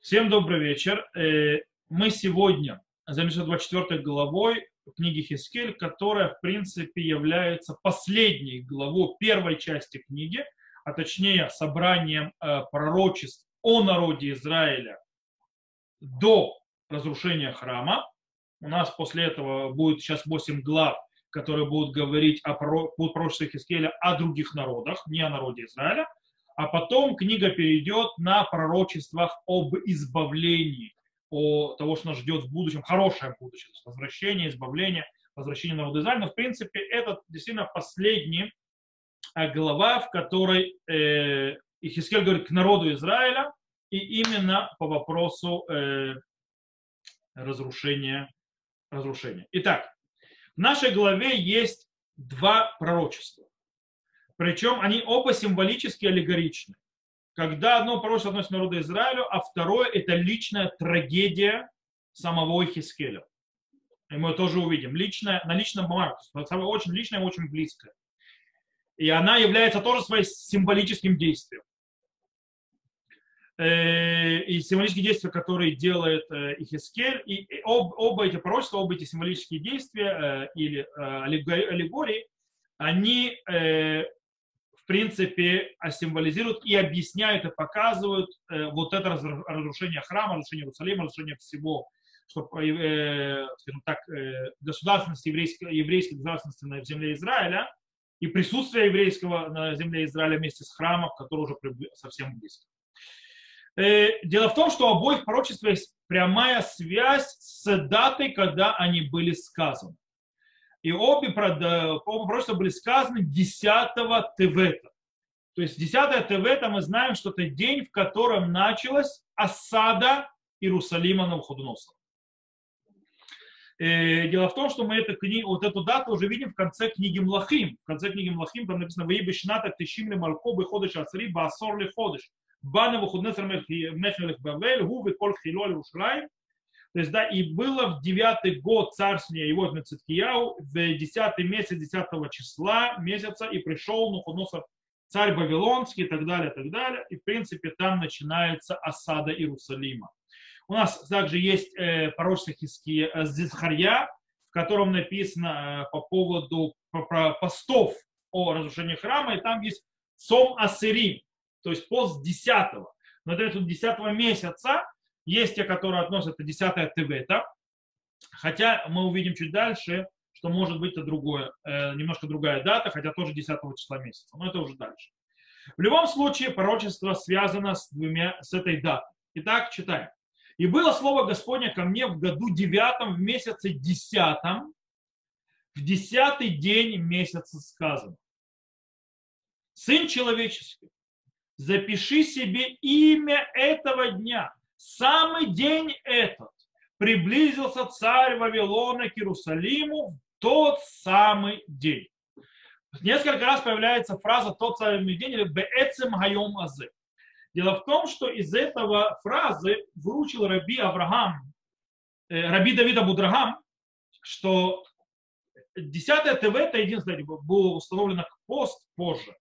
Всем добрый вечер. Э, мы сегодня займемся 24 главой книги Хискель, которая, в принципе, является последней главой первой части книги, а точнее собранием э, пророчеств о народе Израиля до разрушения храма. У нас после этого будет сейчас 8 глав, которые будут говорить о пророчестве Хискеля о других народах, не о народе Израиля – а потом книга перейдет на пророчествах об избавлении, о того, что нас ждет в будущем, хорошее будущее, возвращение, избавление, возвращение народа Израиля. Но, в принципе, это действительно последняя э, глава, в которой э, Ихискель говорит к народу Израиля, и именно по вопросу э, разрушения, разрушения. Итак, в нашей главе есть два пророчества. Причем они оба символически аллегоричны. Когда одно пророчество относится к народу Израилю, а второе – это личная трагедия самого Хискеля. И мы тоже увидим. Личная, на личном бумаге. Очень личная, очень близкая. И она является тоже своим символическим действием. Э, и символические действия, которые делает э, Ихискель, и об, оба эти пророчества, оба эти символические действия э, или аллегории, они принципе, символизируют и объясняют, и показывают э, вот это разрушение храма, разрушение Иерусалима, разрушение всего, что, э, скажем так, э, государственности, еврейской, еврейской государственности на земле Израиля и присутствие еврейского на земле Израиля вместе с храмом, который уже совсем близко. Э, дело в том, что у обоих пророчеств есть прямая связь с датой, когда они были сказаны. И обе, оба пророчества были сказаны 10 Тевета. То есть 10 Тевета мы знаем, что это день, в котором началась осада Иерусалима на Навуходоносора. Э, дело в том, что мы эту, книгу, вот эту дату уже видим в конце книги Млахим. В конце книги Млахим там написано «Ваи бешната тишим ли малко бы ходыш ацари баасор ли ходыш». Бана Навуходоносор мехелех бавель, гу виколь хило Иерушалайм, то есть, да, и было в девятый год царствия его Циткияу, в десятый месяц, десятого числа месяца, и пришел Нухоносор, царь Вавилонский и так далее, и так далее. И, в принципе, там начинается осада Иерусалима. У нас также есть э, пророчество Хиския, э, в котором написано э, по поводу по, про постов о разрушении храма, и там есть Сом Асырим, то есть пост 10 но это 10 месяца, есть те, которые относят это 10 Тевета, хотя мы увидим чуть дальше, что может быть это другое, э, немножко другая дата, хотя тоже 10 числа месяца, но это уже дальше. В любом случае, пророчество связано с, двумя, с этой датой. Итак, читаем. «И было слово Господня ко мне в году девятом, в месяце десятом, в десятый день месяца сказано. Сын человеческий, запиши себе имя этого дня, самый день этот приблизился царь Вавилона к Иерусалиму в тот самый день. Несколько раз появляется фраза «тот самый день» или «беэцем хайом азе». Дело в том, что из этого фразы вручил раби Авраам, э, раби Давид Абудрагам, что 10 ТВ это единственное, было установлено пост позже.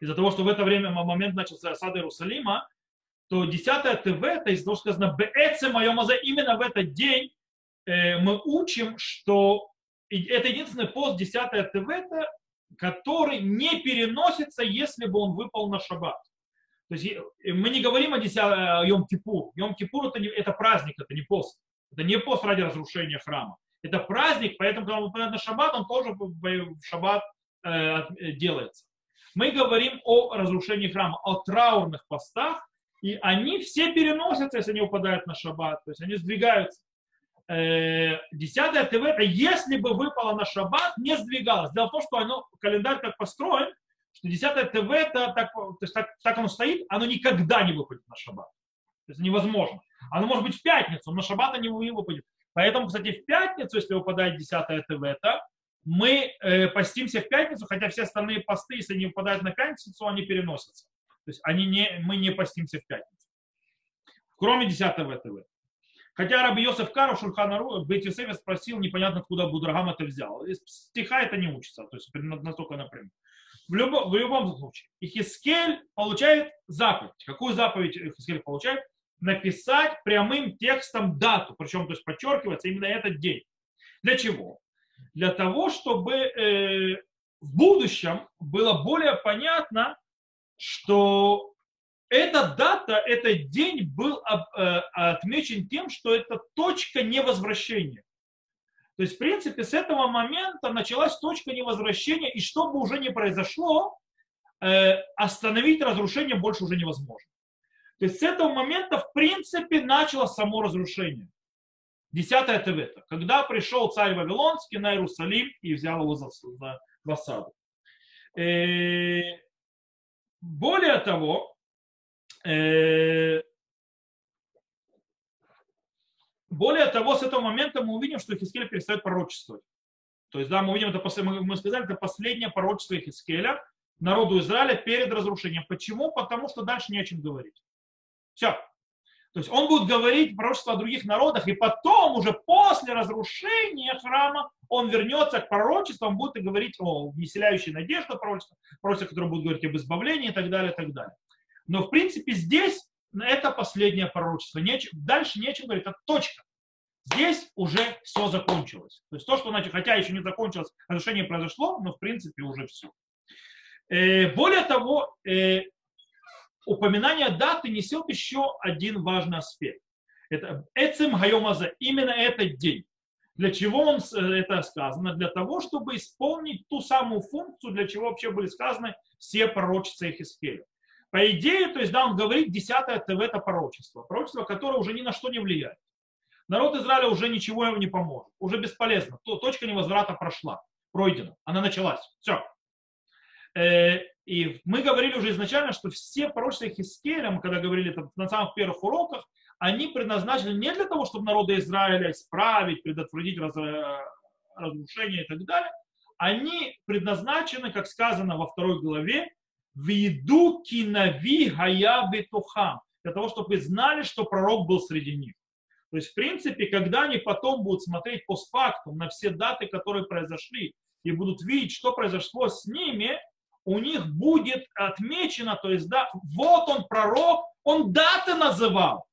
Из-за того, что в это время момент начался осада Иерусалима, то 10 ТВ, это из того, что сказано «Беэце моем азе», именно в этот день э, мы учим, что это единственный пост 10 ТВ, который не переносится, если бы он выпал на шаббат. То есть мы не говорим о 10 Йом-Кипур. Йом-Кипур это, не, это праздник, это не пост. Это не пост ради разрушения храма. Это праздник, поэтому когда он выпадает на шаббат, он тоже в шаббат э, делается. Мы говорим о разрушении храма, о траурных постах, и они все переносятся, если они упадают на шаббат, то есть они сдвигаются. Э, десятое ТВ, это если бы выпало на шаббат, не сдвигалось. Дело в том, что оно, календарь так построен, что десятое ТВ, это так, то есть так, так оно стоит, оно никогда не выпадет на шаббат. То есть невозможно. Оно может быть в пятницу, но шаббат оно не выпадет. Поэтому, кстати, в пятницу, если выпадает десятое ТВ, это мы э, постимся в пятницу, хотя все остальные посты, если они выпадают на пятницу, они переносятся. То есть они не, мы не постимся в пятницу. Кроме 10 ВТВ. Хотя Раби Йосеф Кару Шульханару Бейт Йосефе спросил, непонятно, откуда Будрагам это взял. Из стиха это не учится, то есть настолько напрямую. В, любом, в любом случае, Ихискель получает заповедь. Какую заповедь Ихискель получает? написать прямым текстом дату, причем то есть подчеркивается именно этот день. Для чего? Для того, чтобы э, в будущем было более понятно, что эта дата, этот день был э, отмечен тем, что это точка невозвращения. То есть, в принципе, с этого момента началась точка невозвращения, и что бы уже не произошло, э, остановить разрушение больше уже невозможно. То есть с этого момента, в принципе, началось само разрушение. Десятое Тевета, когда пришел царь Вавилонский на Иерусалим и взял его за, за, в осаду. Э, более того, э, более того, с этого момента мы увидим, что Хискель перестает пророчествовать. То есть, да, мы увидим, это, мы сказали, это последнее пророчество Хискеля народу Израиля перед разрушением. Почему? Потому что дальше не о чем говорить. Все. То есть он будет говорить пророчество о других народах, и потом, уже после разрушения храма, он вернется к пророчествам, будет говорить о веселяющей надежде пророчества, пророчества, которые будут говорить об избавлении и так далее, и так далее. Но, в принципе, здесь это последнее пророчество. Дальше нечем говорить, это точка. Здесь уже все закончилось. То есть то, что, значит, хотя еще не закончилось, разрушение произошло, но, в принципе, уже все. Э, более того, э, упоминание даты несет еще один важный аспект. Это Эцем Хайомаза, именно этот день. Для чего он это сказано? Для того, чтобы исполнить ту самую функцию, для чего вообще были сказаны все пророчества Хискеля. По идее, то есть, да, он говорит, десятое ТВ это пророчество. Пророчество, которое уже ни на что не влияет. Народ Израиля уже ничего ему не поможет. Уже бесполезно. То, точка невозврата прошла, пройдена. Она началась. Все. И мы говорили уже изначально, что все пророчества Хискеля, мы когда говорили это на самых первых уроках, они предназначены не для того, чтобы народы Израиля исправить, предотвратить раз, разрушение и так далее. Они предназначены, как сказано во второй главе, «Виду кинави гая бетухам», для того, чтобы вы знали, что пророк был среди них. То есть, в принципе, когда они потом будут смотреть постфактум на все даты, которые произошли, и будут видеть, что произошло с ними, у них будет отмечено, то есть, да, вот он пророк, он даты называл.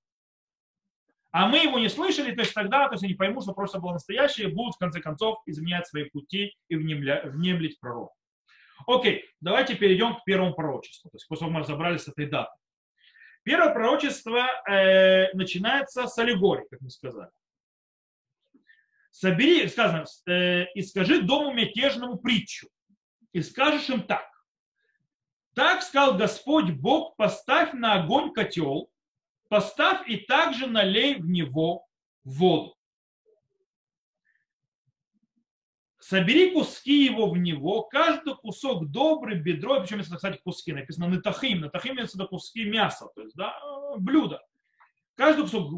А мы его не слышали, то есть тогда, то есть они поймут, что просто было настоящее, и будут в конце концов изменять свои пути и внемлить пророку. Окей, давайте перейдем к первому пророчеству, то есть после того, мы разобрались с этой датой. Первое пророчество э, начинается с аллегории, как мы сказали. Собери, сказано, э, и скажи дому мятежному притчу, и скажешь им так. Так сказал Господь Бог, поставь на огонь котел, поставь и также налей в него воду. Собери куски его в него, каждый кусок добрый, бедро, причем, если, кстати, куски, написано натахим, натахим это куски мяса, то есть, да, блюдо. Каждый кусок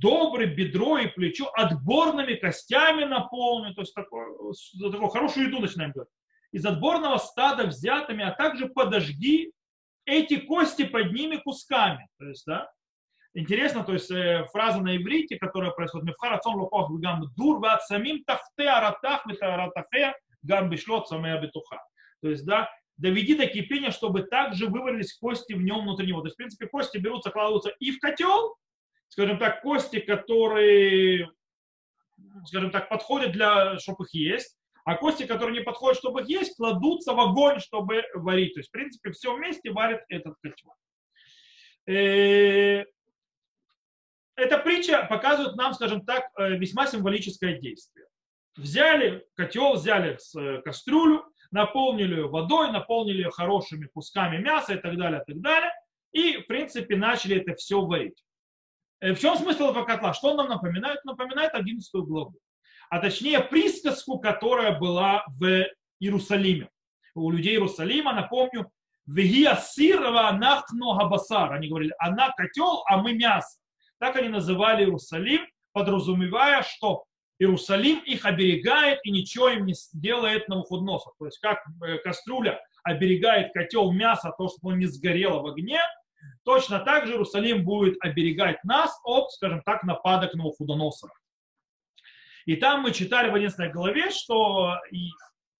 добрый, бедро и плечо отборными костями наполнен, то есть такую, такую хорошую еду начинаем делать из отборного стада взятыми, а также подожги эти кости под ними кусками. То есть, да, интересно, то есть э, фраза на иврите, которая происходит, мефхар ацон лукох гам дур ват самим тахте аратах аратахе гам бишлот самая бетуха. То есть, да, доведи до кипения, чтобы также вывалились кости в нем внутри него. То есть, в принципе, кости берутся, кладутся и в котел, скажем так, кости, которые, скажем так, подходят для, чтобы их есть, а кости, которые не подходят, чтобы их есть, кладутся в огонь, чтобы варить. То есть, в принципе, все вместе варит этот котел. Э, эта притча показывает нам, скажем так, э, весьма символическое действие. Взяли котел, взяли э, кастрюлю, наполнили ее водой, наполнили ее хорошими кусками мяса и так далее, и так далее. И, в принципе, начали это все варить. В чем смысл этого котла? Что он нам напоминает? Напоминает 11 главу а точнее присказку, которая была в Иерусалиме. У людей Иерусалима, напомню, Вегия сирова нахно габасар. Они говорили, она котел, а мы мясо. Так они называли Иерусалим, подразумевая, что Иерусалим их оберегает и ничего им не делает на уходносах. То есть как э, кастрюля оберегает котел мяса, то, чтобы он не сгорело в огне, точно так же Иерусалим будет оберегать нас от, скажем так, нападок на уходоносов. И там мы читали в 11 главе, что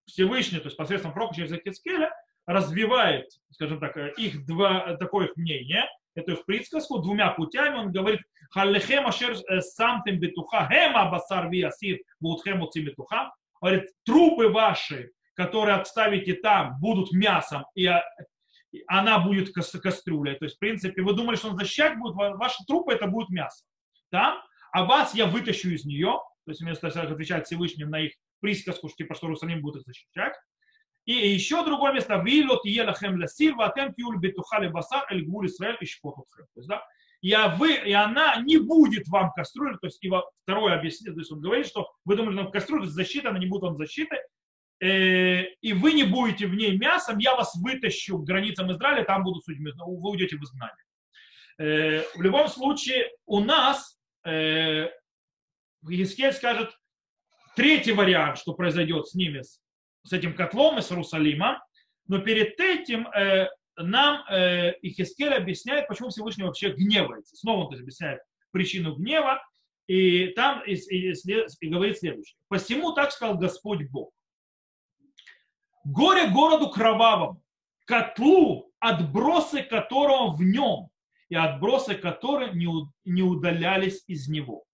Всевышний, то есть посредством пророка через Акицкеля, развивает, скажем так, их два такое мнение. эту их присказку двумя путями. Он говорит, халлехем ашер самтем бетуха, хема басар виасир, будхем бетуха. Говорит, трупы ваши, которые отставите там, будут мясом, и она будет кастрюлей. То есть, в принципе, вы думали, что он защищать будет, ваши трупы это будет мясо. Там, а вас я вытащу из нее, то есть вместо того, отвечать Всевышний на их присказку, типа, что Иерусалим будет защищать. И еще другое место, «Вилот елахем ласир, ватем тюль бетухали басар, эль гвуль Исраэль и шпотутхем». То есть, да, и, вы, и она не будет вам кастрюлей, то есть и второе объяснение, то есть он говорит, что вы думаете, что кастрюля защита, она не будет вам защитой, э, и вы не будете в ней мясом, я вас вытащу к границам Израиля, там буду судьбы, вы уйдете в изгнание. Э, в любом случае, у нас э, Ескель скажет третий вариант, что произойдет с ними, с, этим котлом и с но перед этим э, нам э, Ихискель объясняет, почему Всевышний вообще гневается. Снова он объясняет причину гнева, и там и, и, и говорит следующее. «Посему так сказал Господь Бог. Горе городу кровавому, котлу, отбросы которого в нем, и отбросы которые не, не удалялись из него.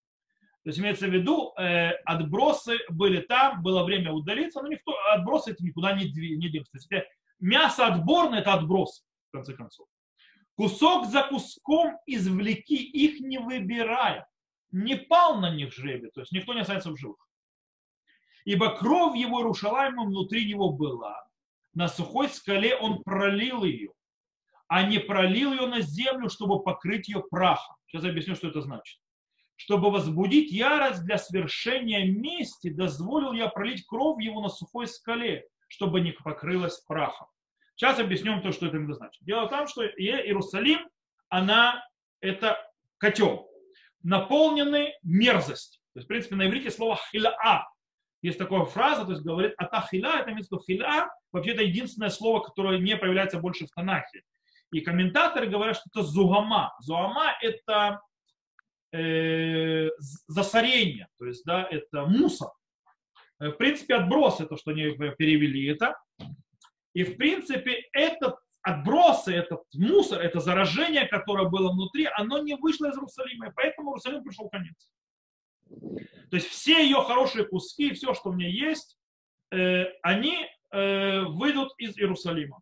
То есть имеется в виду, э, отбросы были там, было время удалиться, но никто, отбросы это никуда не, не двигаются. То есть мясо отборное это отброс, в конце концов. Кусок за куском извлеки их не выбирая. Не пал на них жребий, то есть никто не останется в живых. Ибо кровь его Рушалайма внутри него была. На сухой скале он пролил ее, а не пролил ее на землю, чтобы покрыть ее прахом. Сейчас объясню, что это значит чтобы возбудить ярость для свершения мести, дозволил я пролить кровь его на сухой скале, чтобы не покрылась прахом. Сейчас объясним то, что это значит. Дело в том, что Иерусалим, она это котел, наполненный мерзостью. То есть, в принципе, на иврите слово хилаа. Есть такая фраза, то есть говорит ата хила, это место хила, вообще это единственное слово, которое не появляется больше в Танахе. И комментаторы говорят, что это зугама. Зугама это э, засорение, то есть, да, это мусор. Э, в принципе, отброс, это что они перевели это. И, в принципе, этот отбросы, этот мусор, это заражение, которое было внутри, оно не вышло из Иерусалима, и поэтому Иерусалим пришел конец. То есть все ее хорошие куски, все, что у меня есть, э, они э, выйдут из Иерусалима.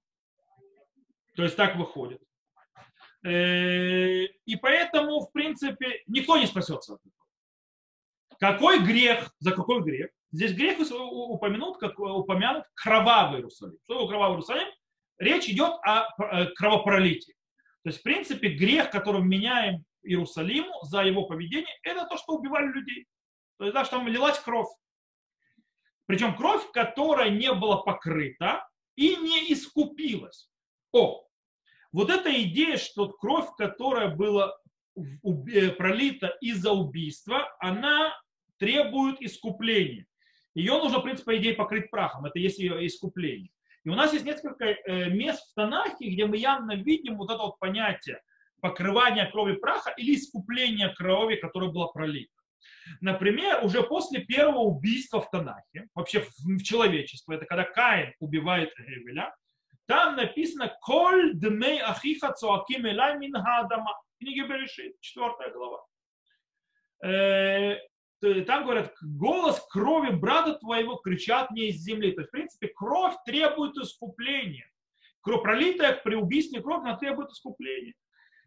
То есть так выходит. Э, и поэтому, в принципе, никто не спасется от этого. Какой грех? За какой грех? Здесь грех упомянут, как упомянут кровавый Иерусалим. Что такое кровавый Иерусалим? Речь идет о э, кровопролитии. То есть, в принципе, грех, который меняем Иерусалиму за его поведение, это то, что убивали людей. То есть, да, что там лилась кровь. Причем кровь, которая не была покрыта и не искупилась. О, вот эта идея, что кровь, которая была э, пролита из-за убийства, она требует искупления. Ее нужно, в принципе, по идее, покрыть прахом. Это есть ее искупление. И у нас есть несколько э, мест в Танахе, где мы явно видим вот это вот понятие покрывания крови праха или искупления крови, которая была пролита. Например, уже после первого убийства в Танахе, вообще в человечестве, это когда Каин убивает Гевеля, там написано «Коль дмей ахиха цуаким элай мин хадама». Книга Берешит, четвертая глава. Э, там говорят, голос крови брата твоего кричат мне из земли. То есть, в принципе, кровь требует искупления. Кровь, пролитая при убийстве кровь, она требует искупления.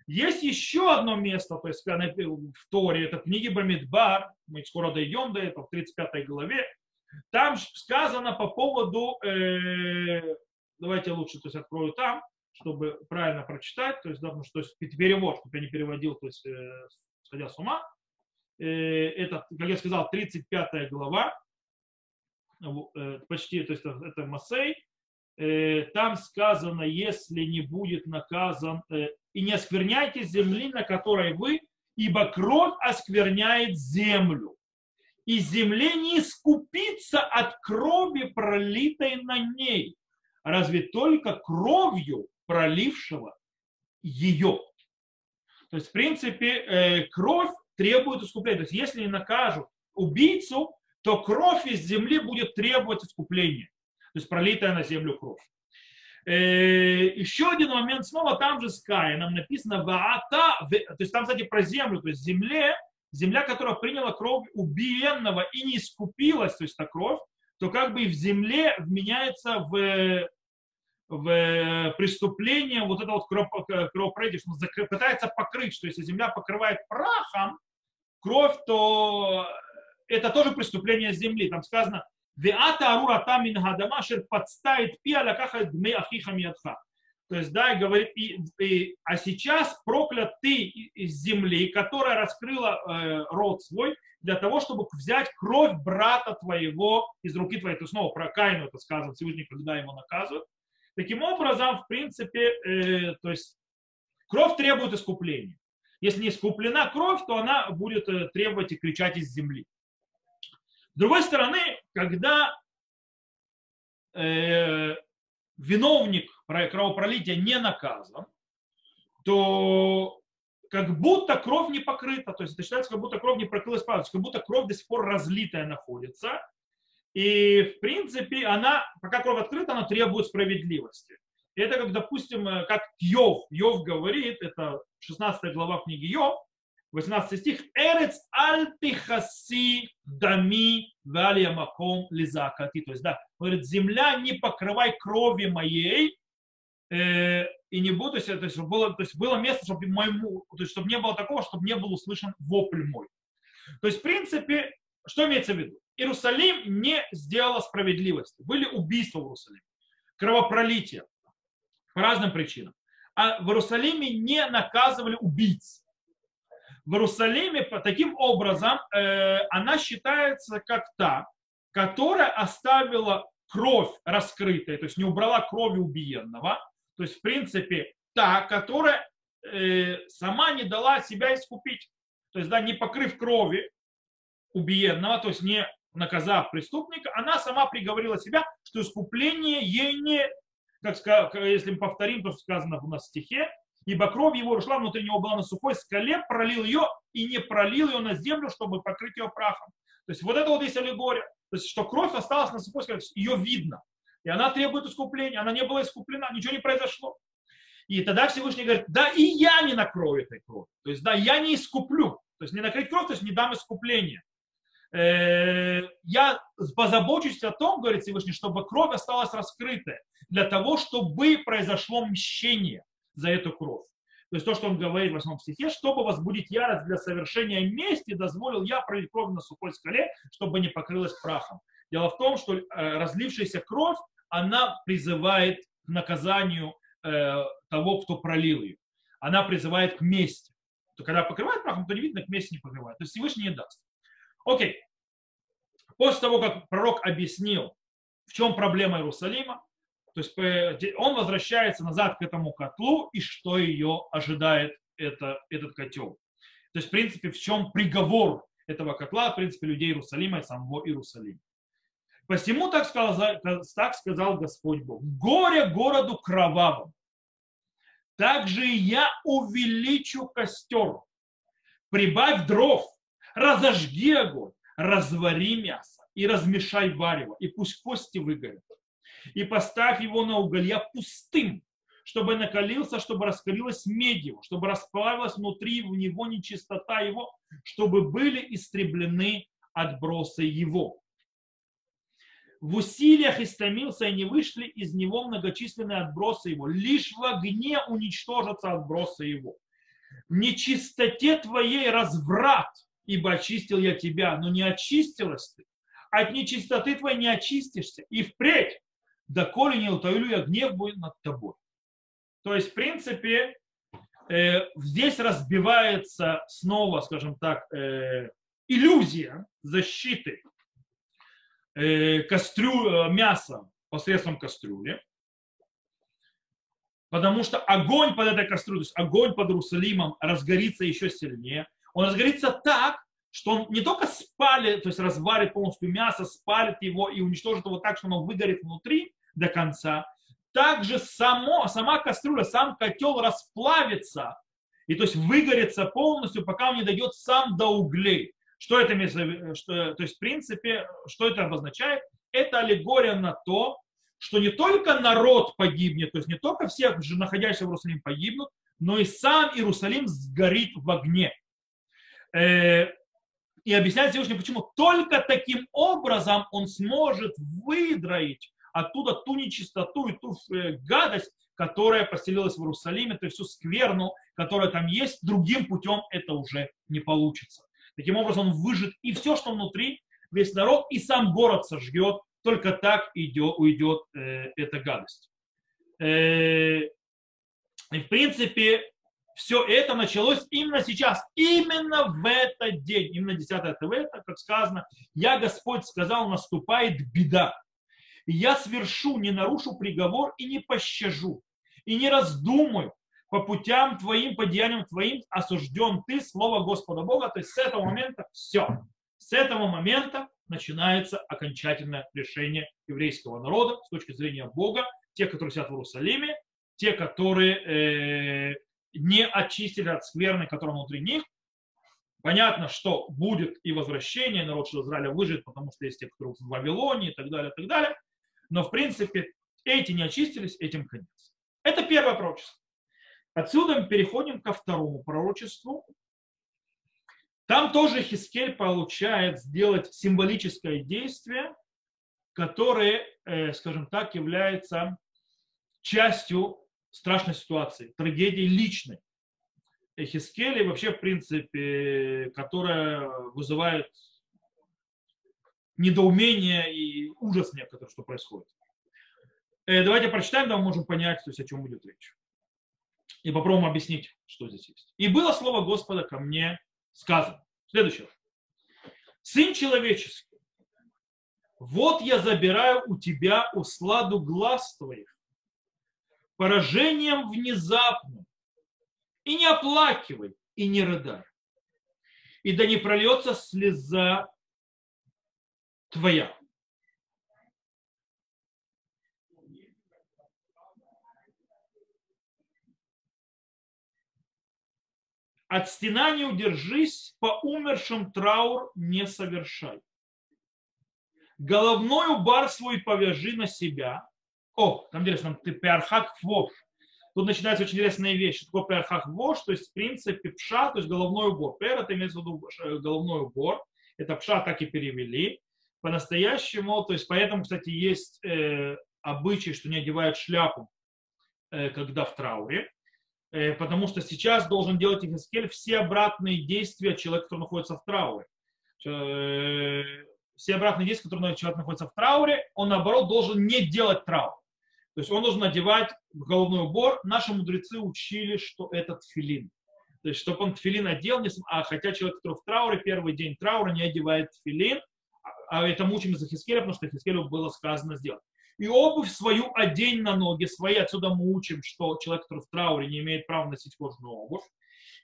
Есть еще одно место, то есть в Торе, это в книге Бамидбар, мы скоро дойдем до этого, в 35 главе, там сказано по поводу э, давайте лучше то есть, открою там, чтобы правильно прочитать, то есть, да, потому что то есть, перевод, чтобы я не переводил, то есть, э, сходя с ума. Э, это, как я сказал, 35 глава, э, почти, то есть, это Масей, э, там сказано, если не будет наказан, э, и не оскверняйте земли, на которой вы, ибо кровь оскверняет землю. И земле не искупиться от крови, пролитой на ней разве только кровью пролившего ее. То есть, в принципе, э, кровь требует искупления. То есть, если не накажут убийцу, то кровь из земли будет требовать искупления. То есть, пролитая на землю кровь. Еще один момент, снова там же с Каином написано «Ваата», то есть там, кстати, про землю, то есть земле, земля, которая приняла кровь убиенного и не искупилась, то есть та кровь, то как бы и в земле вменяется в, в преступление вот это вот кровопролитие, что пытается покрыть, что если земля покрывает прахом кровь, то это тоже преступление земли. Там сказано, Веата арура тамин подставит пи алякаха дме ахиха миатха. То есть, да, говорит, и, и, а сейчас проклят ты из земли, которая раскрыла э, рот свой, для того, чтобы взять кровь брата твоего из руки твоей. То снова про Каину это сказано, Всевышний, когда его наказывают. Таким образом, в принципе, э, то есть кровь требует искупления. Если не искуплена кровь, то она будет э, требовать и кричать из земли. С другой стороны, когда э, виновник кровопролития не наказан, то как будто кровь не покрыта, то есть это считается, как будто кровь не покрылась правдой, как будто кровь до сих пор разлитая находится. И, в принципе, она, пока кровь открыта, она требует справедливости. Это как, допустим, э, как Йов. Йов говорит, это 16 глава книги Йов, 18 стих, «Эрец альтихаси дами валия маком лизакати». То есть, да, говорит, земля не покрывай крови моей, э, и не буду, то есть, было, то есть было место, чтобы моему, то есть, чтобы не было такого, чтобы не был услышан вопль мой. То есть, в принципе, что имеется в виду? Иерусалим не сделала справедливости. Были убийства в Иерусалиме, кровопролитие по разным причинам. А в Иерусалиме не наказывали убийц в Иерусалиме таким образом э, она считается как та, которая оставила кровь раскрытой, то есть не убрала крови убиенного, то есть в принципе та, которая э, сама не дала себя искупить, то есть да, не покрыв крови убиенного, то есть не наказав преступника, она сама приговорила себя, что искупление ей не, как если мы повторим то, что сказано у нас в стихе, ибо кровь его ушла внутри него была на сухой скале, пролил ее и не пролил ее на землю, чтобы покрыть ее прахом. То есть вот это вот есть аллегория. То есть, что кровь осталась на сухой скале, ее видно. И она требует искупления. Она не была искуплена, ничего не произошло. И тогда Всевышний говорит, да и я не накрою этой крови. То есть, да, я не искуплю. То есть, не накрыть кровь, то есть, не дам искупления. Э, я позабочусь о том, говорит Всевышний, чтобы кровь осталась раскрытой, для того, чтобы произошло мщение за эту кровь. То есть то, что он говорит в восьмом стихе, чтобы возбудить ярость для совершения мести, дозволил я пролить кровь на сухой скале, чтобы не покрылась прахом. Дело в том, что э, разлившаяся кровь, она призывает к наказанию э, того, кто пролил ее. Она призывает к мести. То когда покрывает прахом, то не видно, к мести не покрывает. То есть Всевышний не даст. Окей. После того, как пророк объяснил, в чем проблема Иерусалима, то есть он возвращается назад к этому котлу, и что ее ожидает это, этот котел. То есть, в принципе, в чем приговор этого котла, в принципе, людей Иерусалима и самого Иерусалима. Посему так сказал, так сказал Господь Бог. Горе городу кровавому. Также я увеличу костер. Прибавь дров, разожги огонь, развари мясо и размешай варево, и пусть кости выгорят и поставь его на уголья пустым, чтобы накалился, чтобы раскалилась медь его, чтобы расплавилась внутри в него нечистота его, чтобы были истреблены отбросы его. В усилиях истомился, и не вышли из него многочисленные отбросы его. Лишь в огне уничтожатся отбросы его. В нечистоте твоей разврат, ибо очистил я тебя, но не очистилась ты. От нечистоты твоей не очистишься. И впредь доколе не утолю я гнев будет над тобой. То есть, в принципе, э, здесь разбивается снова, скажем так, э, иллюзия защиты э, кастрю, э, мяса посредством кастрюли, потому что огонь под этой кастрюлей, то есть огонь под Иерусалимом разгорится еще сильнее. Он разгорится так, что он не только спалит, то есть разварит полностью мясо, спалит его и уничтожит его так, что оно выгорит внутри до конца, также само, сама кастрюля, сам котел расплавится, и то есть выгорится полностью, пока он не дойдет сам до углей. Что это что, То есть, в принципе, что это обозначает? Это аллегория на то, что не только народ погибнет, то есть не только все находящиеся в Иерусалиме погибнут, но и сам Иерусалим сгорит в огне. И объясняет Всевышний, почему только таким образом он сможет выдроить оттуда ту нечистоту и ту э, гадость, которая поселилась в Иерусалиме, то есть всю скверну, которая там есть, другим путем это уже не получится. Таким образом, он выжит и все, что внутри, весь народ, и сам город сожгет, только так идет, уйдет э, эта гадость. Э, и в принципе, все это началось именно сейчас, именно в этот день, именно 10 это, как сказано, я, Господь, сказал, наступает беда. Я свершу, не нарушу приговор и не пощажу, и не раздумаю, по путям твоим, по деяниям твоим осужден ты, слово Господа Бога. То есть с этого момента все. С этого момента начинается окончательное решение еврейского народа с точки зрения Бога. Те, которые сидят в Иерусалиме, те, которые э, не очистили от скверны, которая внутри них. Понятно, что будет и возвращение, народ Израиля выживет, потому что есть те, которые в Вавилоне и так далее, и так далее. Но, в принципе, эти не очистились, этим конец. Это первое пророчество. Отсюда мы переходим ко второму пророчеству. Там тоже Хискель получает сделать символическое действие, которое, э, скажем так, является частью страшной ситуации, трагедии личной. Хискель и вообще, в принципе, которая вызывает недоумение и ужас некоторых, что происходит. Э, давайте прочитаем, да мы можем понять, то есть, о чем идет речь и попробуем объяснить, что здесь есть. И было слово Господа ко мне сказано. Следующее. Сын человеческий, вот я забираю у тебя усладу глаз твоих, поражением внезапным, и не оплакивай, и не рыдай. И да не прольется слеза твоя. От стена не удержись, по умершим траур не совершай. Головной убар свой повяжи на себя. О, там интересно, ты пиархак вош. Тут начинается очень интересная вещь. Что такое пиархак вош? То есть, в принципе, пша, то есть головной убор. Пер это имеется в виду э, головной убор. Это пша так и перевели. По-настоящему, то есть, поэтому, кстати, есть э, обычай, что не одевают шляпу, э, когда в трауре. Э, потому что сейчас должен делать Ихискель все обратные действия человека, который находится в трауре. Э, все обратные действия, которые человек находится в трауре, он наоборот должен не делать траур. То есть он должен надевать головной убор. Наши мудрецы учили, что это тфилин. То есть, чтобы он тфилин одел, а хотя человек, который в трауре, первый день траура не одевает тфилин, а, а это мучим из Хискеля, потому что Хискелю было сказано сделать и обувь свою одень на ноги свои. Отсюда мы учим, что человек, который в трауре, не имеет права носить кожаную обувь.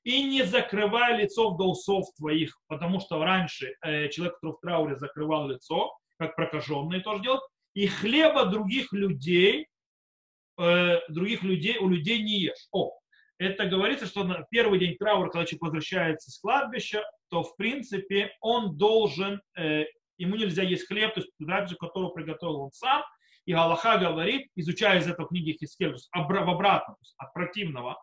И не закрывай лицо до усов твоих, потому что раньше э, человек, который в трауре, закрывал лицо, как прокаженные тоже делают. И хлеба других людей, э, других людей, у людей не ешь. О, это говорится, что на первый день траура, когда человек возвращается с кладбища, то в принципе он должен, э, ему нельзя есть хлеб, то есть трапезу, которую приготовил он сам, и Аллаха говорит, изучая из этого книги Хискель, в обратно, от противного,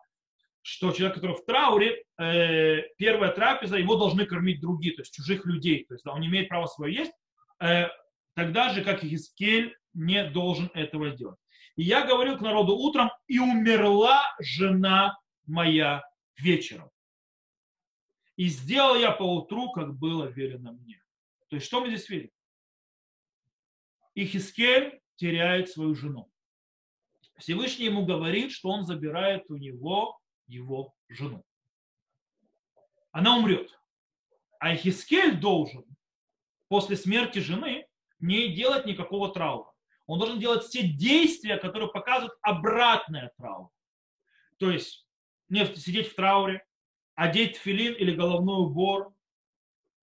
что человек, который в трауре, э, первая трапеза, его должны кормить другие, то есть чужих людей. То есть да, он имеет права свое есть, э, тогда же, как и Хискель, не должен этого делать. И я говорил к народу утром, и умерла жена моя вечером. И сделал я по утру, как было велено мне. То есть что мы здесь видим? И Хискель теряет свою жену. Всевышний ему говорит, что он забирает у него его жену. Она умрет. А Хискель должен после смерти жены не делать никакого траура. Он должен делать все действия, которые показывают обратное траур. То есть не сидеть в трауре, одеть филин или головной убор,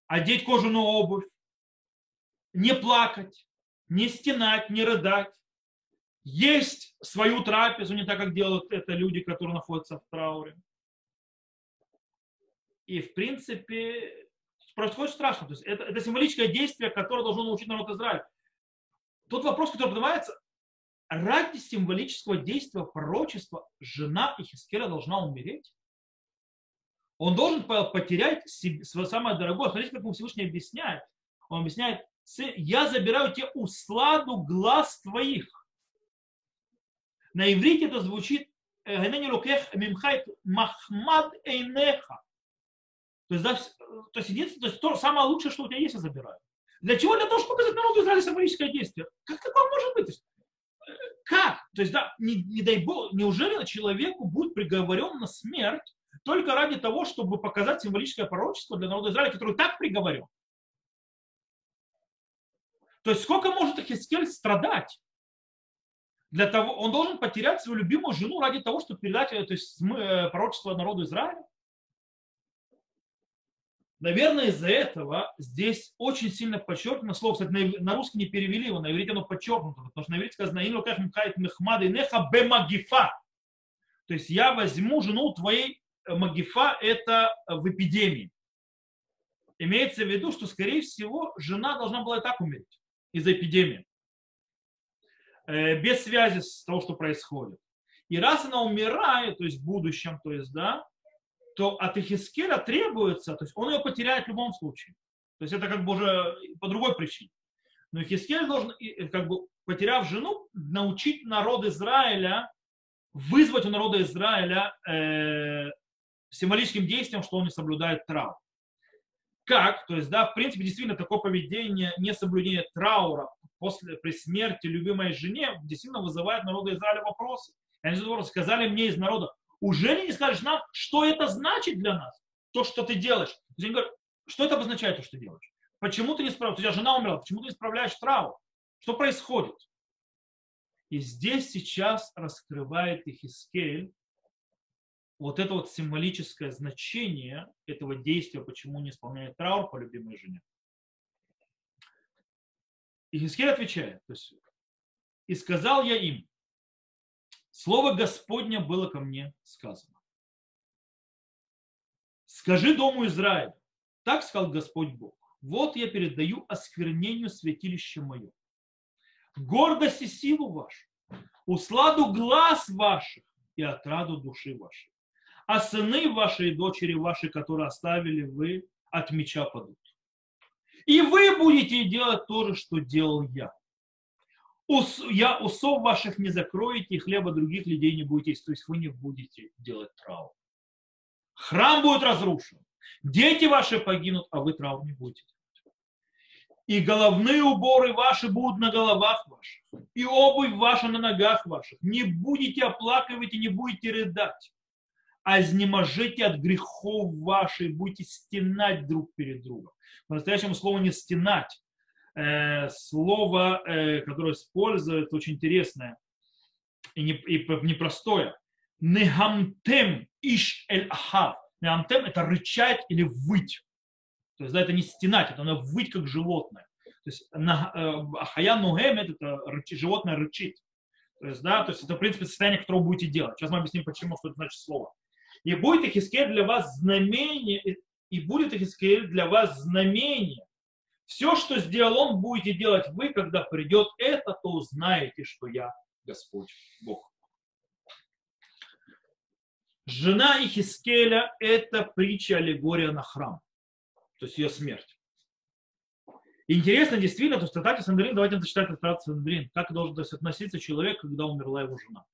одеть кожаную обувь, не плакать, не стенать, не рыдать, есть свою трапезу, не так, как делают это люди, которые находятся в трауре. И, в принципе, происходит страшно. То есть это, это символическое действие, которое должно научить народ Израиля. Тот вопрос, который поднимается, ради символического действия пророчества жена Ихискеля должна умереть. Он должен потерять свое самое дорогое. Смотрите, как ему Всевышний объясняет. Он объясняет, я забираю тебе усладу глаз твоих. На иврите это звучит махмад эйнеха. То есть, да, то есть, единственное, то есть то самое лучшее, что у тебя есть, я забираю. Для чего? Для того, чтобы показать народу Израиля символическое действие. Как такое может быть? Как? То есть, да, не, не дай бог, неужели человеку будет приговорен на смерть только ради того, чтобы показать символическое пророчество для народа Израиля, который так приговорен? То есть сколько может Хискель страдать? Для того, он должен потерять свою любимую жену ради того, чтобы передать то есть, э, пророчество народу Израиля? Наверное, из-за этого здесь очень сильно подчеркнуто слово, кстати, на, на русский не перевели его, на иврите оно подчеркнуто, потому что на иврите сказано «Ин луках мхает мехмада и неха бемагифа». То есть я возьму жену твоей э, магифа, это в эпидемии. Имеется в виду, что, скорее всего, жена должна была и так умереть из-за эпидемии. Э, без связи с того, что происходит. И раз она умирает, то есть в будущем, то есть, да, то от Ихискеля требуется, то есть он ее потеряет в любом случае. То есть это как бы уже по другой причине. Но Ихискель должен, как бы потеряв жену, научить народ Израиля, вызвать у народа Израиля э, символическим действием, что он не соблюдает траур. Как? То есть, да, в принципе, действительно, такое поведение, несоблюдение траура после, при смерти любимой жене действительно вызывает народа Израиля вопросы. И они сказали мне из народа, уже не скажешь нам, что это значит для нас, то, что ты делаешь. Они говорят, что это обозначает, то, что ты делаешь? Почему ты не справляешь? У тебя жена умерла, почему ты не справляешь траву? Что происходит? И здесь сейчас раскрывает Ихискель вот это вот символическое значение этого действия, почему не исполняет траур по любимой жене. И Хискель отвечает, то есть, и сказал я им, Слово Господня было ко мне сказано. Скажи дому Израиля, так сказал Господь Бог, вот я передаю осквернению святилища мое, гордость и силу вашу, усладу глаз ваших и отраду души вашей. А сыны ваши и дочери ваши, которые оставили вы, от меча падут. И вы будете делать то же, что делал я ус, я усов ваших не закроете, и хлеба других людей не будете есть. То есть вы не будете делать траур. Храм будет разрушен. Дети ваши погинут, а вы траур не будете И головные уборы ваши будут на головах ваших. И обувь ваша на ногах ваших. Не будете оплакивать и не будете рыдать. А изнеможите от грехов ваших, будете стенать друг перед другом. По-настоящему слово не стенать, Э, слово, э, которое использует, очень интересное и, не, и непростое. Негамтем иш эль ахав. Негамтем это рычать или выть. То есть да, это не стенать, это надо выть как животное. То есть э, ахая нугем это животное рычит. То есть, да, то есть это, в принципе, состояние, которое вы будете делать. Сейчас мы объясним, почему, что это значит слово. И будет Ихискель для вас знамение, и будет Ихискель для вас знамение, все, что сделал он, будете делать вы, когда придет это, то узнаете, что я Господь Бог. Жена Ихискеля – это притча аллегория на храм, то есть ее смерть. Интересно, действительно, то есть Татати Сандрин, давайте зачитать Татати Сандрин, как должен относиться человек, когда умерла его жена.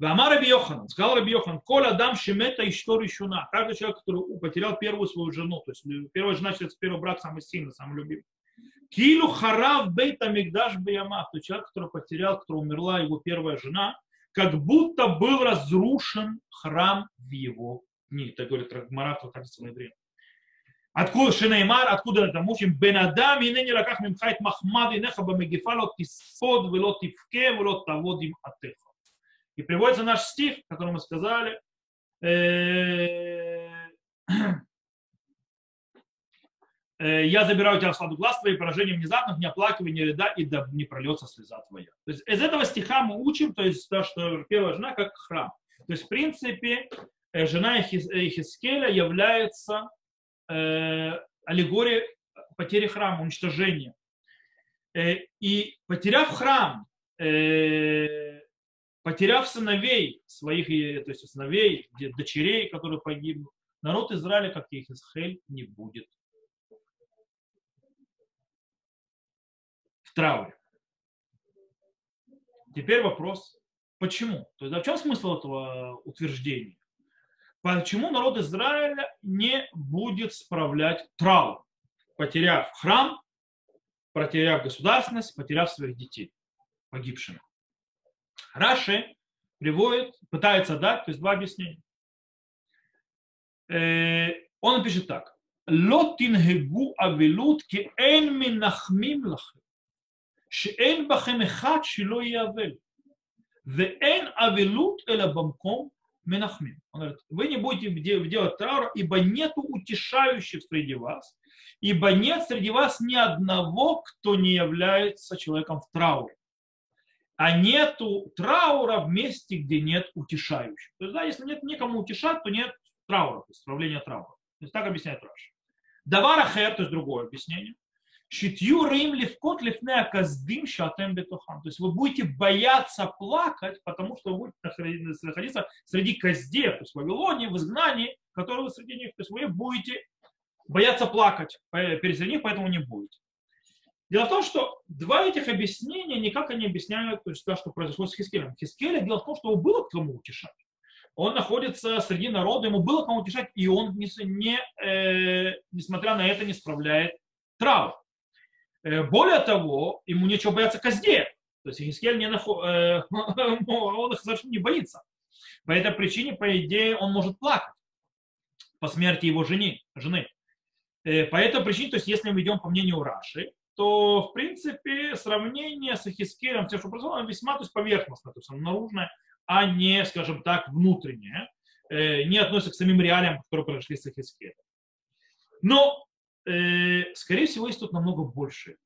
Вамар Раби сказал Раби Йохан, Коля дам шемета и что решена. Каждый человек, который потерял первую свою жену, то есть первая жена, считается первый брак самый сильный, самый любимый. Килу харав бейта мигдаш биямах, то человек, который потерял, который умерла его первая жена, как будто был разрушен храм в его дни. Так говорит Рагмарат, вот так Санедрин. Откуда Шинеймар, откуда это мучим? Бенадам, и ныне раках мимхайт махмад, и неха бамегифа, лот тисфод, велот тивке, велот таводим атеха. И приводится наш стих, который мы сказали, э, э, я забираю у тебя сладу глаз твои, поражение внезапных, не оплакивай, не ряда, и да не прольется слеза твоя. То есть из этого стиха мы учим, то есть то, что первая жена как храм. То есть в принципе э, жена Хискеля является аллегорией потери храма, уничтожения. И потеряв храм, потеряв сыновей своих, то есть сыновей, дочерей, которые погибнут, народ Израиля, как Ехисхель, не будет в трауре. Теперь вопрос, почему? То есть, а в чем смысл этого утверждения? Почему народ Израиля не будет справлять траур, потеряв храм, потеряв государственность, потеряв своих детей погибшими? Раши приводит, пытается дать, то есть два объяснения. Э, он пишет так. Лотингегу авилут ки эн минахмим лахем. Шеэн бахем эхат шило ве эн авилут эла бамком минахмим. Он говорит, вы не будете делать траура, ибо нету утешающих среди вас, ибо нет среди вас ни одного, кто не является человеком в трауре. А нету траура в месте, где нет утешающих. То есть, да, если нет никому утешать, то нет траура, то есть справления траура. То есть так объясняет Раш. Давара хер, то есть другое объяснение. Шитью рим левкот лифне каздим шатем бетухам. То есть вы будете бояться плакать, потому что вы будете находиться среди коздев, то есть в Вавилоне, в изгнании, которые вы среди них. То есть вы будете бояться плакать перед них, поэтому не будете. Дело в том, что два этих объяснения никак они объясняют то, есть, то что произошло с Хискелем. Хискеля дело в том, что ему было кому утешать. Он находится среди народа, ему было кому утешать, и он, не, не, э, несмотря на это, не справляет траур. Э, более того, ему нечего бояться козде. То есть Хискель не наход... Э, он их совершенно не боится. По этой причине, по идее, он может плакать по смерти его жены. жены. Э, по этой причине, то есть если мы идем по мнению Раши, то, в принципе, сравнение с Хискелем, все, что произошло, весьма то есть, поверхностное, то есть наружное, а не, скажем так, внутреннее, не относится к самим реалиям, которые произошли с Хискелем. Но э, скорее всего, есть тут намного больше.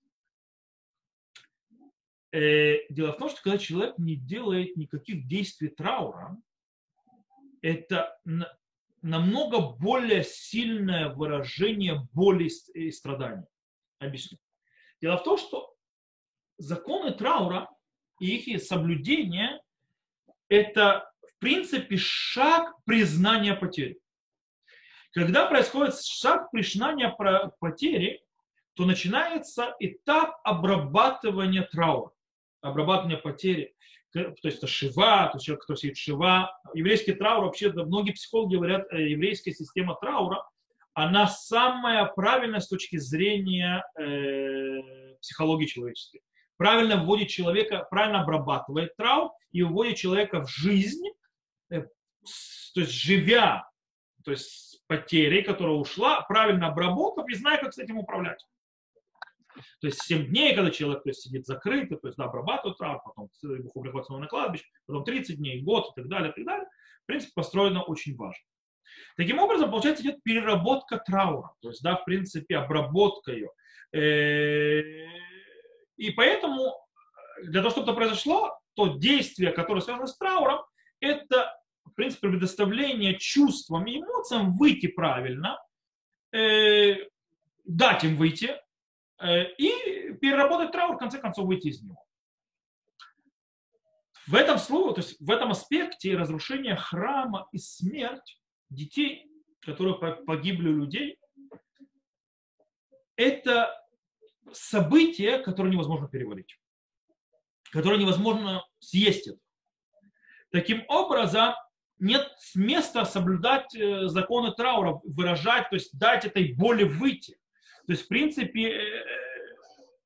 Э, дело в том, что когда человек не делает никаких действий траура, это намного более сильное выражение боли и страданий. Объясню. Дело в том, что законы траура и их соблюдение – это, в принципе, шаг признания потери. Когда происходит шаг признания потери, то начинается этап обрабатывания траура, обрабатывания потери. То есть это шива, то есть человек, кто сидит шива. Еврейский траур, вообще, многие психологи говорят, э, еврейская система траура, она самая правильная с точки зрения э, психологии человеческой. Правильно вводит человека, правильно обрабатывает траур и вводит человека в жизнь, э, то есть живя, то есть потерей, которая ушла, правильно обработав и зная, как с этим управлять. То есть 7 дней, когда человек то есть, сидит закрытый, то есть да, обрабатывает травму, потом его приходит снова на кладбище, потом 30 дней, год и так далее, и так далее. В принципе, построено очень важно. Таким образом, получается, идет переработка траура, то есть, да, в принципе, обработка ее. Э, и поэтому для того, чтобы это произошло, то действие, которое связано с трауром, это в принципе, предоставление чувствам и эмоциям выйти правильно, э, дать им выйти э, и переработать траур, в конце концов, выйти из него. В этом слове, то есть в этом аспекте разрушение храма и смерть детей, которые погибли у людей, это событие, которое невозможно переварить, которое невозможно съесть. Таким образом, нет места соблюдать э, законы траура, выражать, то есть дать этой боли выйти. То есть, в принципе, э,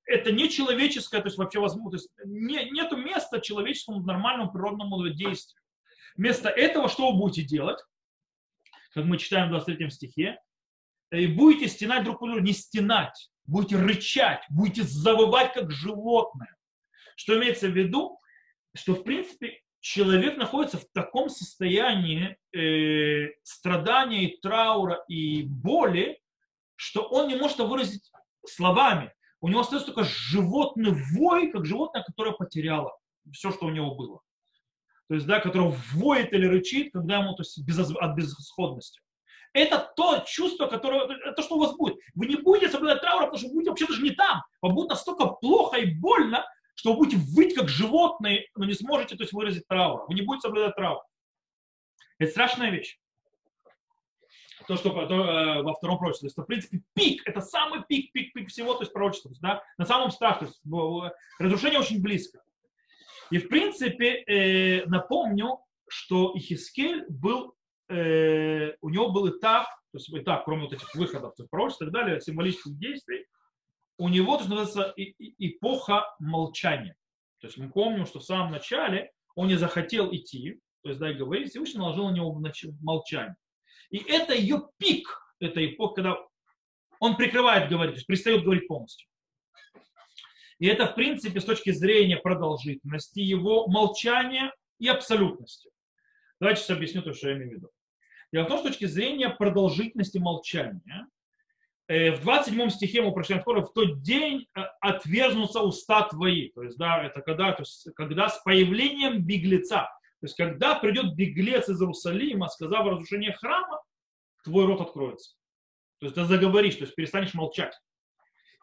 это не человеческое, то есть вообще возможно, то есть не, нету места человеческому нормальному природному действию. Вместо этого что вы будете делать? Как мы читаем в 23 стихе, и будете стенать друг по другу, не стенать, будете рычать, будете завывать как животное. Что имеется в виду? Что, в принципе, человек находится в таком состоянии э, страдания и траура и боли, что он не может выразить словами. У него остается только животный вой, как животное, которое потеряло все, что у него было. То есть, да, которое воет или рычит, когда ему то есть, без, от безысходности. Это то чувство, которое, это что у вас будет. Вы не будете соблюдать траур, потому что вы будете вообще даже не там. Вам будет настолько плохо и больно, что вы будете выть как животные, но не сможете то есть, выразить траур. Вы не будете соблюдать траур. Это страшная вещь. То, что то, э, во втором пророчестве. То есть, в принципе, пик, это самый пик, пик, пик всего, то есть пророчества. Да, на самом страхе. Есть, разрушение очень близко. И, в принципе, э, напомню, что Ихискель был, э, у него был этап, то есть этап, кроме вот этих выходов, пророчеств и так далее, символических действий, у него, то есть, называется эпоха молчания. То есть мы помним, что в самом начале он не захотел идти, то есть, да, и говорить, Всевышний наложил на него молчание. И это ее пик, это эпоха, когда он прикрывает говорить, то есть перестает говорить полностью. И это, в принципе, с точки зрения продолжительности его молчания и абсолютности. Давайте сейчас объясню то, что я имею в виду. Дело в том, с точки зрения продолжительности молчания, э, в 27 стихе мы прочитаем скоро, в тот день э, отверзнутся уста твои. То есть, да, это когда, то есть, когда с появлением беглеца, то есть, когда придет беглец из Иерусалима, сказав о разрушении храма, твой рот откроется. То есть, ты заговоришь, то есть, перестанешь молчать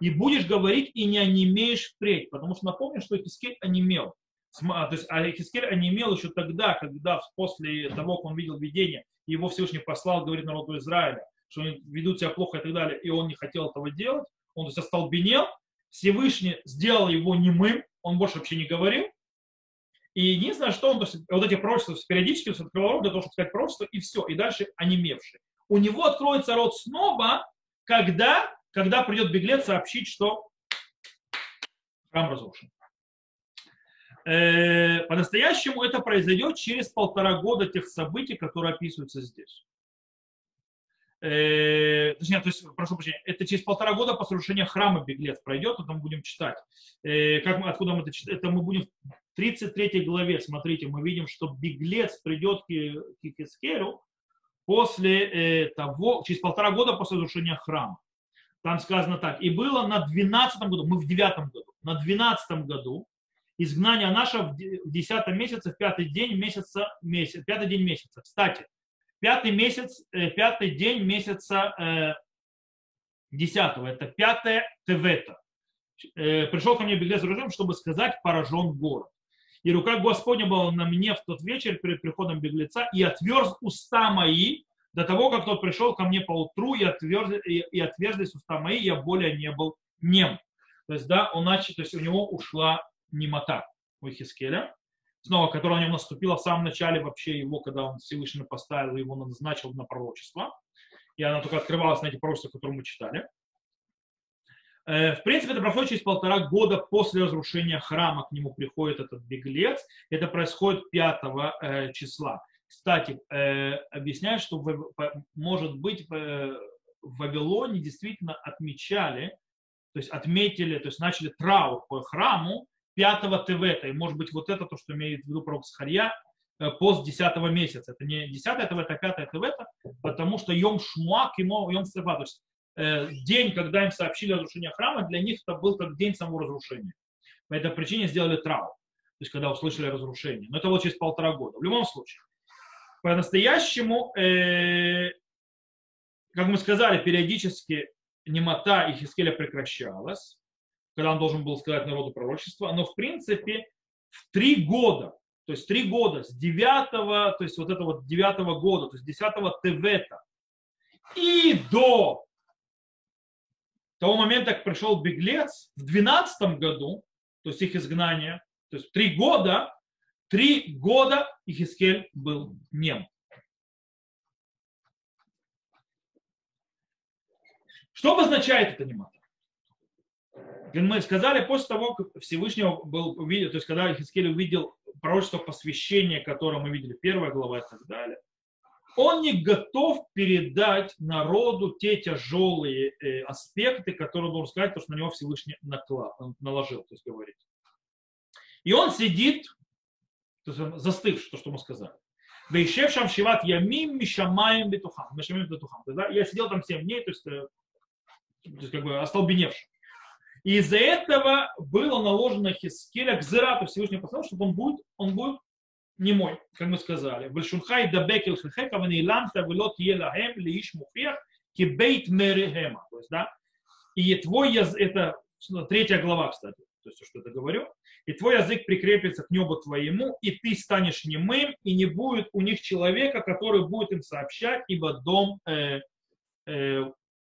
и будешь говорить и не онемеешь впредь. Потому что напомню, что Хискель онемел. То есть а Хискель онемел еще тогда, когда после того, как он видел видение, его Всевышний послал, говорит народу Израиля, что они ведут себя плохо и так далее, и он не хотел этого делать, он то есть остолбенел, Всевышний сделал его немым, он больше вообще не говорил, и единственное, что он, то есть, вот эти пророчества периодически открывал рот для того, чтобы сказать пророчество, и все, и дальше онемевший. У него откроется рот снова, когда когда придет беглец сообщить, что храм разрушен. Э, по-настоящему это произойдет через полтора года тех событий, которые описываются здесь. Э, точнее, то есть, прошу прощения, это через полтора года после разрушения храма беглец пройдет, это мы будем читать. Э, как мы, откуда мы это читаем? Это мы будем в 33 главе, смотрите, мы видим, что беглец придет к, к Искеру после того, через полтора года после разрушения храма. Там сказано так. И было на 12 году, мы в 9 году, на 12 году изгнание наше в 10 месяце, в пятый день месяца, месяц, пятый день месяца. Кстати, пятый месяц, э, пятый день месяца э, 10 это пятое Тевета. Э, пришел ко мне беглец оружием, чтобы сказать, поражен город. И рука Господня была на мне в тот вечер перед приходом беглеца, и отверз уста мои, до того, как тот пришел ко мне по утру и, отверз, и, и отверзлись уста мои, я более не был нем. То есть, да, он начал, то есть у него ушла немота у Хискеля, снова, которая у него наступила в самом начале вообще его, когда он Всевышний поставил, его назначил на пророчество. И она только открывалась на эти пророчества, которые мы читали. Э, в принципе, это происходит через полтора года после разрушения храма, к нему приходит этот беглец. Это происходит 5 э, числа. Кстати, э, объясняют, что может быть в Вавилоне действительно отмечали, то есть отметили, то есть начали траур по храму 5 Тевета. И может быть вот это то, что имеет в виду пророк Схарья, э, пост 10 месяца. Это не 10 Тевета, а 5 Тевета, потому что Йом Шмуак и Йом Стефа, то есть э, день, когда им сообщили о разрушении храма, для них это был как день самого разрушения. По этой причине сделали траур, то есть когда услышали разрушение. Но это было через полтора года. В любом случае, по-настоящему, э, как мы сказали, периодически немота и Хискеля прекращалась, когда он должен был сказать народу пророчество, но в принципе в три года, то есть три года с девятого, то есть вот этого девятого года, то есть десятого Тевета и до того момента, как пришел беглец, в двенадцатом году, то есть их изгнание, то есть три года, Три года Ихискель был нем. Что обозначает это немат? Мы сказали, после того, как Всевышнего был увидел, то есть когда Ихискель увидел пророчество посвящения, которое мы видели, первая глава и так далее, он не готов передать народу те тяжелые э, аспекты, которые он должен сказать, то, что на него Всевышний наклад, наложил, то есть говорить. И он сидит то есть застывший, то, что мы сказали. Вейшев шам шиват ямим мишамаем бетухам. Мишамаем бетухам. Я сидел там 7 дней, то есть, э, то есть как бы остолбеневший. И из-за этого было наложено Хискеля к Зерату Всевышнего послал, чтобы он будет, он будет не мой, как мы сказали. Вальшунхай дабек ил хехека ванейламта велот елахем лииш мухиях кибейт мерехема. То есть, да, и твой язык, это третья глава, кстати. То есть, что я говорю, и твой язык прикрепится к небу твоему, и ты станешь немым, и не будет у них человека, который будет им сообщать, ибо дом э, э,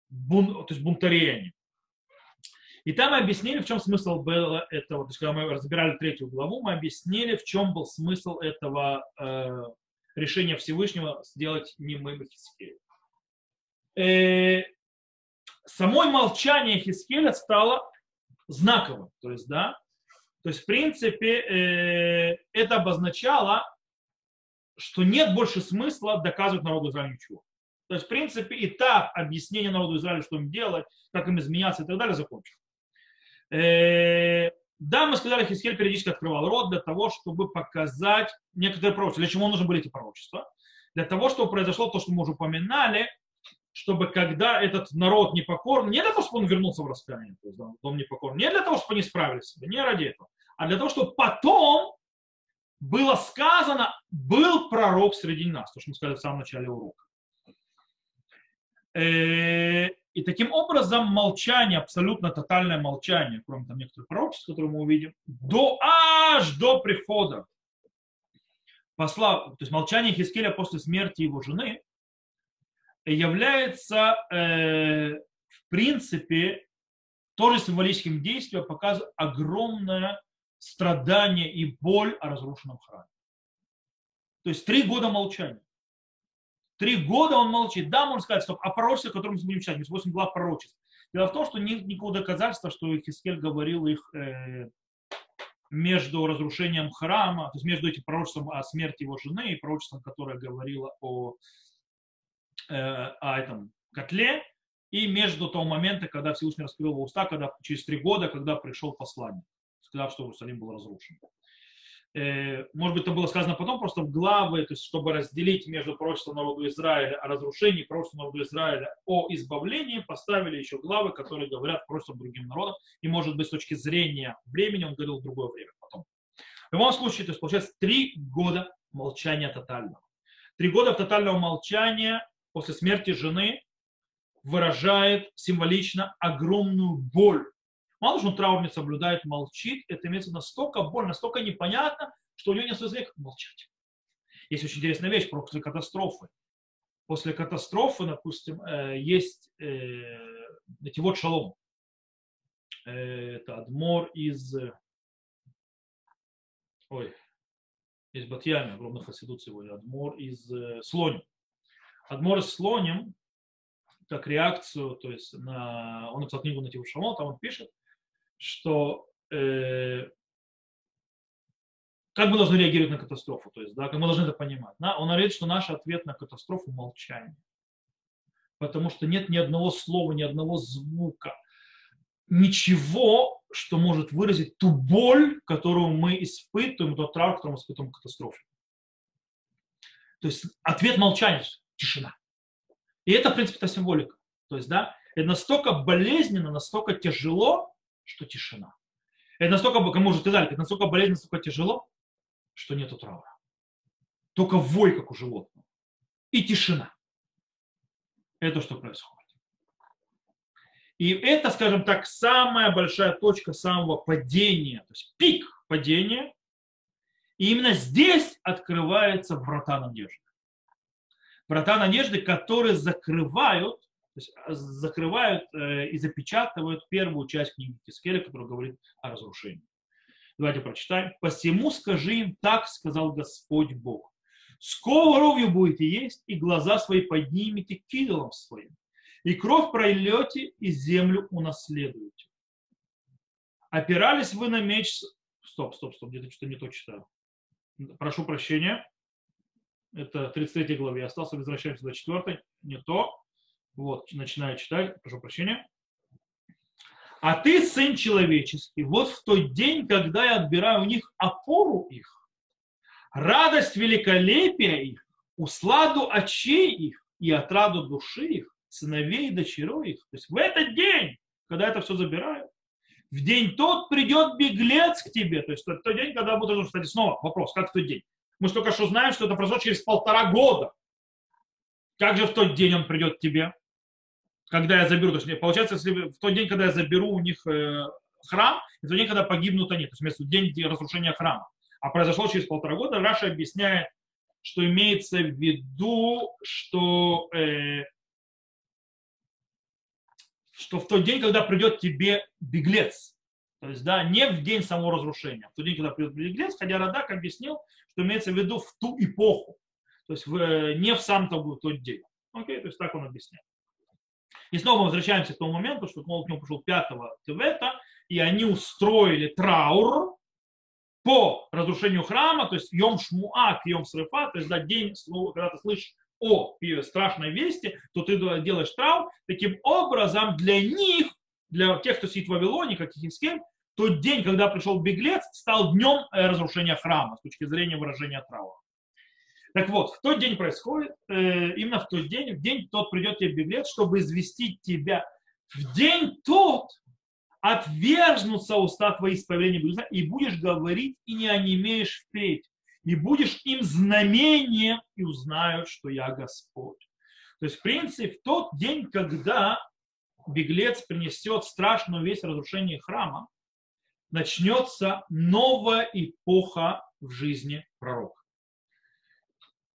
бун, то есть бунтарей. И там мы объяснили, в чем смысл был этого, то есть когда мы разбирали третью главу, мы объяснили, в чем был смысл этого э, решения Всевышнего сделать немым Хискеля. Э, самое молчание Хискеля стало знаковым, то есть, да, то есть, в принципе, э, это обозначало, что нет больше смысла доказывать народу Израиля ничего. То есть, в принципе, этап объяснения народу Израиля, что им делать, как им изменяться и так далее, закончен. Э, да, мы сказали, Хискель периодически открывал рот для того, чтобы показать некоторые пророчества. Для чего нужны были эти пророчества? Для того, чтобы произошло то, что мы уже упоминали, чтобы когда этот народ непокорный, не для того, чтобы он вернулся в раскаяние, то есть дом непокорный, не для того, чтобы они справились не ради этого, а для того, чтобы потом было сказано, был пророк среди нас, то, что мы сказали в самом начале урока. Э, и таким образом молчание, абсолютно тотальное молчание, кроме там некоторых пророчеств, которые мы увидим, до, аж до прихода посла, то есть молчание Хискеля после смерти его жены, является э, в принципе тоже символическим действием, показывает огромное страдание и боль о разрушенном храме. То есть три года молчания. Три года он молчит. Да, можно сказать, что о пророчестве, о котором мы будем читать, 8 глав пророчеств. Дело в том, что нет никакого доказательства, что Хискель говорил их э, между разрушением храма, то есть между этим пророчеством о смерти его жены и пророчеством, которое говорило о, о этом котле, и между того момента, когда Всевышний раскрыл его уста, когда через три года, когда пришел посланник, сказав, что Иерусалим был разрушен. Э, может быть, это было сказано потом просто в главы, то есть чтобы разделить между пророчеством народу Израиля о разрушении, пророчеством народу Израиля о избавлении, поставили еще главы, которые говорят пророчеством другим народам, и может быть с точки зрения времени он говорил в другое время потом. В любом случае, то есть получается три года молчания тотального. Три года тотального молчания после смерти жены выражает символично огромную боль Мало что он траур не соблюдает, молчит, это имеется настолько больно, настолько непонятно, что у него нет языка молчать. Есть очень интересная вещь после катастрофы. После катастрофы, допустим, э, есть э, эти вот шалом. Э, это Адмор из ой, из Батьями, огромных хасидут сегодня, Адмор из Слоним. Адмор Слоним, как реакцию, то есть на, он написал книгу на Тиву Шамон, там он пишет, что э, как мы должны реагировать на катастрофу, то есть, да, как мы должны это понимать. Да? Он говорит, что наш ответ на катастрофу – молчание. Потому что нет ни одного слова, ни одного звука, ничего, что может выразить ту боль, которую мы испытываем, тот траур, который мы испытываем в катастрофе. То есть ответ молчания, тишина. И это, в принципе, та символика. То есть, да, это настолько болезненно, настолько тяжело, что тишина. Это настолько, кому уже сказали, это настолько болезненно, настолько тяжело, что нету траура. Только вой, как у животного. И тишина. Это что происходит. И это, скажем так, самая большая точка самого падения, то есть пик падения. И именно здесь открываются врата надежды. Врата надежды, которые закрывают а, закрывают э, и запечатывают первую часть книги Кискеля, которая говорит о разрушении. Давайте прочитаем. «Посему скажи им, так сказал Господь Бог. Сковоровью будете есть, и глаза свои поднимете к идолам своим, и кровь прольете, и землю унаследуете. Опирались вы на меч... Стоп, стоп, стоп, где-то что-то не то читаю. Прошу прощения. Это 33 главе. Остался, возвращаемся до 4. Не то. Вот, начинаю читать, прошу прощения. А ты, сын человеческий, вот в тот день, когда я отбираю у них опору их, радость великолепия их, усладу очей их и отраду души их, сыновей и дочерей их. То есть в этот день, когда это все забираю, в день тот придет беглец к тебе. То есть в тот день, когда будет, кстати, снова вопрос, как в тот день? Мы только что знаем, что это произошло через полтора года. Как же в тот день он придет к тебе? когда я заберу, то есть получается, если в тот день, когда я заберу у них э, храм, и тот день, когда погибнут они, то есть вместо день разрушения храма. А произошло через полтора года, Раша объясняет, что имеется в виду, что, э, что в тот день, когда придет тебе беглец, то есть, да, не в день самого разрушения, в тот день, когда придет беглец, хотя Радак объяснил, что имеется в виду в ту эпоху, то есть в, э, не в сам тот, день. Окей, то есть так он объясняет. И снова мы возвращаемся к тому моменту, что к нему пришел пятого Твета, и они устроили траур по разрушению храма, то есть Йом Шмуа к Йом Срефа, то есть да, день, когда ты слышишь о страшной вести, то ты делаешь траур. Таким образом, для них, для тех, кто сидит в Вавилоне, как и Хискель, тот день, когда пришел беглец, стал днем э, разрушения храма с точки зрения выражения траура. Так вот, в тот день происходит, э, именно в тот день, в день тот придет тебе беглец, чтобы известить тебя. В день тот отвержнутся уста твои исправления и будешь говорить, и не онемеешь впредь. И будешь им знамением, и узнают, что я Господь. То есть, в принципе, в тот день, когда беглец принесет страшную весть разрушения храма, начнется новая эпоха в жизни пророка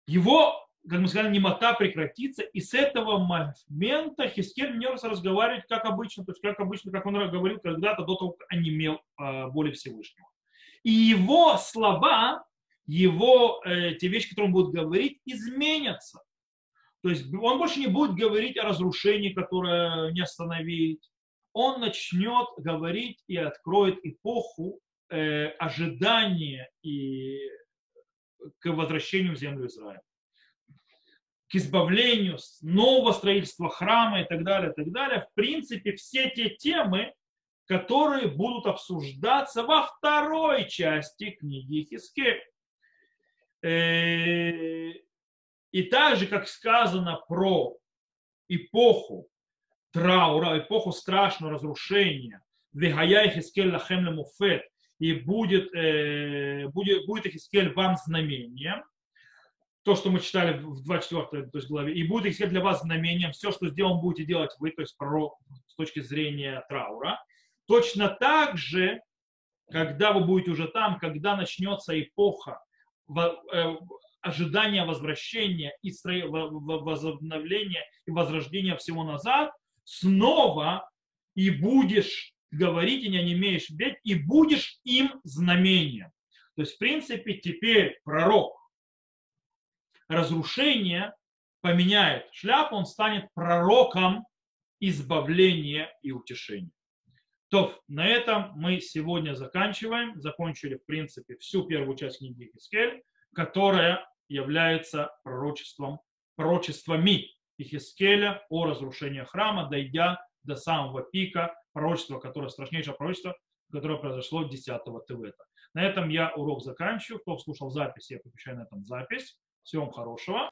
его, как мы сказали, немота прекратится, и с этого момента Хискель не разговаривать как обычно, то есть как обычно, как он говорил когда-то до того, как онемел э, боли Всевышнего. И его слова, его, э, те вещи, которые он будет говорить, изменятся. То есть он больше не будет говорить о разрушении, которое не остановить. Он начнет говорить и откроет эпоху э, ожидания и к возвращению в землю Израиля, к избавлению, нового строительства храма и так далее, и так далее. В принципе, все те темы, которые будут обсуждаться во второй части книги Хискель. Э, и так же, как сказано про эпоху траура, эпоху страшного разрушения, Вегая Хискель Лахем Лемуфет, и будет, э, будет, будет Ихискель вам знамением, то, что мы читали в 24 то есть, главе, и будет Ихискель для вас знамением, все, что сделан будете делать вы, то есть пророк с точки зрения траура. Точно так же, когда вы будете уже там, когда начнется эпоха э, ожидания возвращения и возобновления и возрождения всего назад, снова и будешь говорить и не имеешь бед, и будешь им знамением. То есть, в принципе, теперь пророк разрушение поменяет шляпу, он станет пророком избавления и утешения. То, на этом мы сегодня заканчиваем. Закончили, в принципе, всю первую часть книги Хискель, которая является пророчеством, пророчествами Ихискеля о разрушении храма, дойдя до самого пика пророчество, которое страшнейшее пророчество, которое произошло 10 Тевета. На этом я урок заканчиваю. Кто слушал запись, я подключаю на этом запись. Всего вам хорошего.